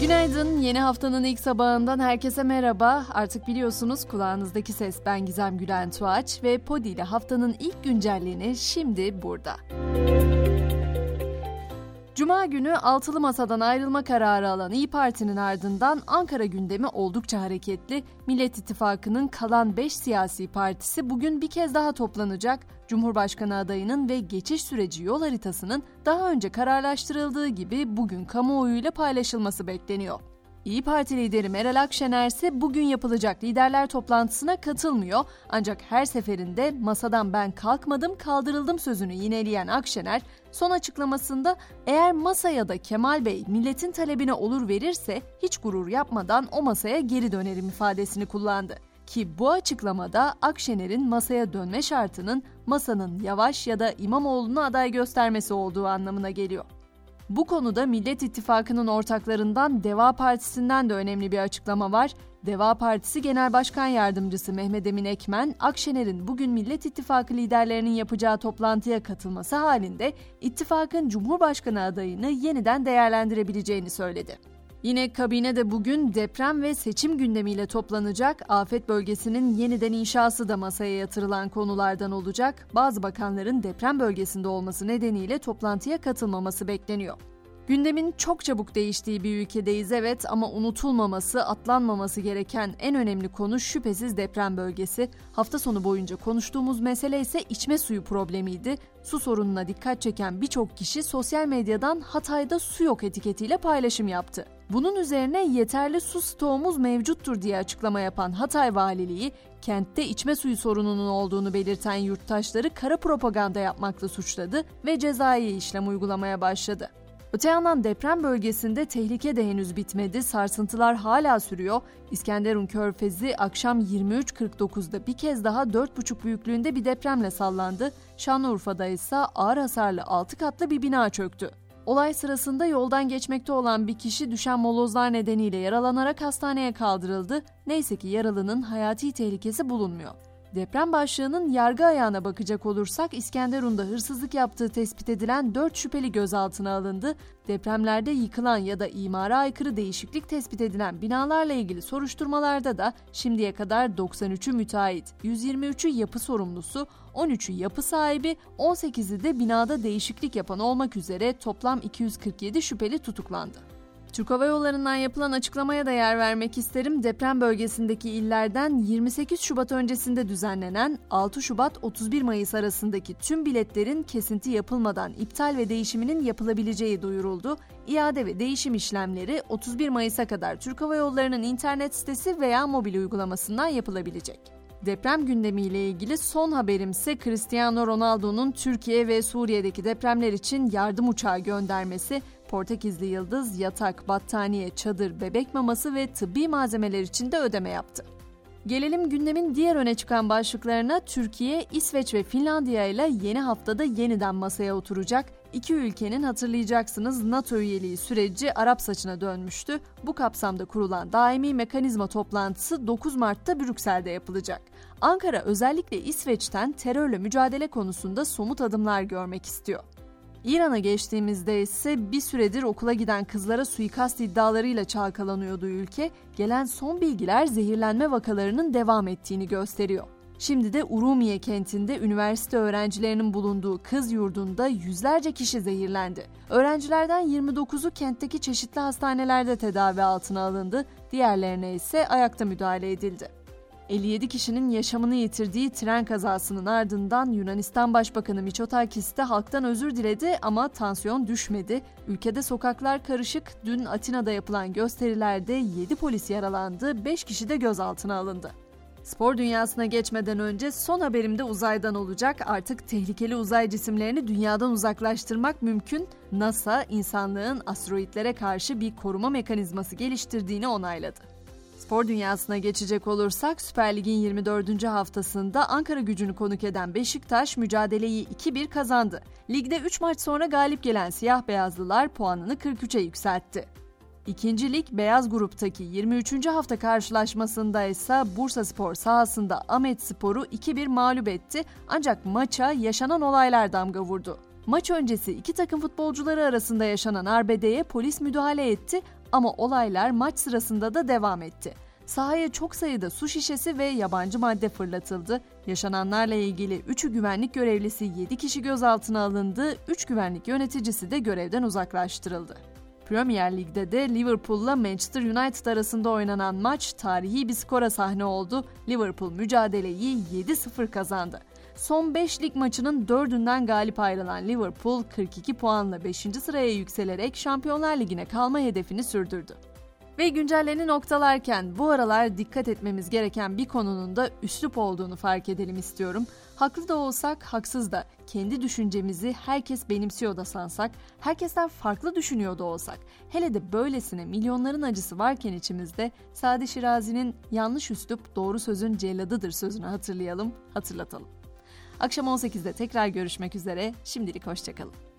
Günaydın. Yeni haftanın ilk sabahından herkese merhaba. Artık biliyorsunuz kulağınızdaki ses ben Gizem Gülen Tuğaç ve Podi ile haftanın ilk güncelliğini şimdi burada. Cuma günü altılı masadan ayrılma kararı alan İyi Parti'nin ardından Ankara gündemi oldukça hareketli. Millet İttifakı'nın kalan 5 siyasi partisi bugün bir kez daha toplanacak. Cumhurbaşkanı adayının ve geçiş süreci yol haritasının daha önce kararlaştırıldığı gibi bugün kamuoyuyla paylaşılması bekleniyor. İyi Parti lideri Meral Akşener ise bugün yapılacak liderler toplantısına katılmıyor. Ancak her seferinde masadan ben kalkmadım kaldırıldım sözünü yineleyen Akşener son açıklamasında eğer masaya da Kemal Bey milletin talebine olur verirse hiç gurur yapmadan o masaya geri dönerim ifadesini kullandı. Ki bu açıklamada Akşener'in masaya dönme şartının masanın Yavaş ya da İmamoğlu'nu aday göstermesi olduğu anlamına geliyor. Bu konuda Millet İttifakı'nın ortaklarından Deva Partisi'nden de önemli bir açıklama var. Deva Partisi Genel Başkan Yardımcısı Mehmet Emin Ekmen, Akşener'in bugün Millet İttifakı liderlerinin yapacağı toplantıya katılması halinde ittifakın Cumhurbaşkanı adayını yeniden değerlendirebileceğini söyledi. Yine kabine de bugün deprem ve seçim gündemiyle toplanacak. Afet bölgesinin yeniden inşası da masaya yatırılan konulardan olacak. Bazı bakanların deprem bölgesinde olması nedeniyle toplantıya katılmaması bekleniyor. Gündemin çok çabuk değiştiği bir ülkedeyiz evet ama unutulmaması, atlanmaması gereken en önemli konu şüphesiz deprem bölgesi. Hafta sonu boyunca konuştuğumuz mesele ise içme suyu problemiydi. Su sorununa dikkat çeken birçok kişi sosyal medyadan Hatay'da su yok etiketiyle paylaşım yaptı. Bunun üzerine yeterli su stoğumuz mevcuttur diye açıklama yapan Hatay Valiliği, kentte içme suyu sorununun olduğunu belirten yurttaşları kara propaganda yapmakla suçladı ve cezai işlem uygulamaya başladı. Öte yandan deprem bölgesinde tehlike de henüz bitmedi. Sarsıntılar hala sürüyor. İskenderun Körfezi akşam 23.49'da bir kez daha 4.5 büyüklüğünde bir depremle sallandı. Şanlıurfa'da ise ağır hasarlı 6 katlı bir bina çöktü. Olay sırasında yoldan geçmekte olan bir kişi düşen molozlar nedeniyle yaralanarak hastaneye kaldırıldı. Neyse ki yaralının hayati tehlikesi bulunmuyor. Deprem başlığının yargı ayağına bakacak olursak İskenderun'da hırsızlık yaptığı tespit edilen 4 şüpheli gözaltına alındı. Depremlerde yıkılan ya da imara aykırı değişiklik tespit edilen binalarla ilgili soruşturmalarda da şimdiye kadar 93'ü müteahhit, 123'ü yapı sorumlusu, 13'ü yapı sahibi, 18'i de binada değişiklik yapan olmak üzere toplam 247 şüpheli tutuklandı. Türk Hava Yolları'ndan yapılan açıklamaya da yer vermek isterim. Deprem bölgesindeki illerden 28 Şubat öncesinde düzenlenen 6 Şubat 31 Mayıs arasındaki tüm biletlerin kesinti yapılmadan iptal ve değişiminin yapılabileceği duyuruldu. İade ve değişim işlemleri 31 Mayıs'a kadar Türk Hava Yolları'nın internet sitesi veya mobil uygulamasından yapılabilecek. Deprem gündemiyle ilgili son haberimse Cristiano Ronaldo'nun Türkiye ve Suriye'deki depremler için yardım uçağı göndermesi. Portekizli Yıldız yatak, battaniye, çadır, bebek maması ve tıbbi malzemeler için de ödeme yaptı. Gelelim gündemin diğer öne çıkan başlıklarına. Türkiye, İsveç ve Finlandiya ile yeni haftada yeniden masaya oturacak. İki ülkenin hatırlayacaksınız NATO üyeliği süreci Arap saçına dönmüştü. Bu kapsamda kurulan daimi mekanizma toplantısı 9 Mart'ta Brüksel'de yapılacak. Ankara özellikle İsveç'ten terörle mücadele konusunda somut adımlar görmek istiyor. İran'a geçtiğimizde ise bir süredir okula giden kızlara suikast iddialarıyla çalkalanıyordu ülke. Gelen son bilgiler zehirlenme vakalarının devam ettiğini gösteriyor. Şimdi de Urumiye kentinde üniversite öğrencilerinin bulunduğu kız yurdunda yüzlerce kişi zehirlendi. Öğrencilerden 29'u kentteki çeşitli hastanelerde tedavi altına alındı, diğerlerine ise ayakta müdahale edildi. 57 kişinin yaşamını yitirdiği tren kazasının ardından Yunanistan Başbakanı Mitsotakis de halktan özür diledi ama tansiyon düşmedi. Ülkede sokaklar karışık. Dün Atina'da yapılan gösterilerde 7 polis yaralandı, 5 kişi de gözaltına alındı. Spor dünyasına geçmeden önce son haberim de uzaydan olacak. Artık tehlikeli uzay cisimlerini dünyadan uzaklaştırmak mümkün. NASA, insanlığın asteroitlere karşı bir koruma mekanizması geliştirdiğini onayladı. Spor dünyasına geçecek olursak Süper Lig'in 24. haftasında Ankara gücünü konuk eden Beşiktaş mücadeleyi 2-1 kazandı. Ligde 3 maç sonra galip gelen siyah beyazlılar puanını 43'e yükseltti. İkinci lig beyaz gruptaki 23. hafta karşılaşmasında ise Bursa Spor sahasında Ahmet Spor'u 2-1 mağlup etti ancak maça yaşanan olaylar damga vurdu. Maç öncesi iki takım futbolcuları arasında yaşanan arbedeye polis müdahale etti Ama olaylar maç sırasında da devam etti. Sahaya çok sayıda su şişesi ve yabancı madde fırlatıldı. Yaşananlarla ilgili 3'ü güvenlik görevlisi 7 kişi gözaltına alındı, 3 güvenlik yöneticisi de görevden uzaklaştırıldı. Premier Lig'de de Liverpool'la Manchester United arasında oynanan maç tarihi bir skora sahne oldu. Liverpool mücadeleyi 7-0 kazandı. Son 5 lig maçının 4'ünden galip ayrılan Liverpool 42 puanla 5. sıraya yükselerek Şampiyonlar Ligi'ne kalma hedefini sürdürdü. Ve güncelleni noktalarken bu aralar dikkat etmemiz gereken bir konunun da üslup olduğunu fark edelim istiyorum. Haklı da olsak, haksız da, kendi düşüncemizi herkes benimsiyor da sansak, herkesten farklı düşünüyor da olsak, hele de böylesine milyonların acısı varken içimizde Sadi Şirazi'nin yanlış üslup doğru sözün celladıdır sözünü hatırlayalım, hatırlatalım. Akşam 18'de tekrar görüşmek üzere, şimdilik hoşçakalın.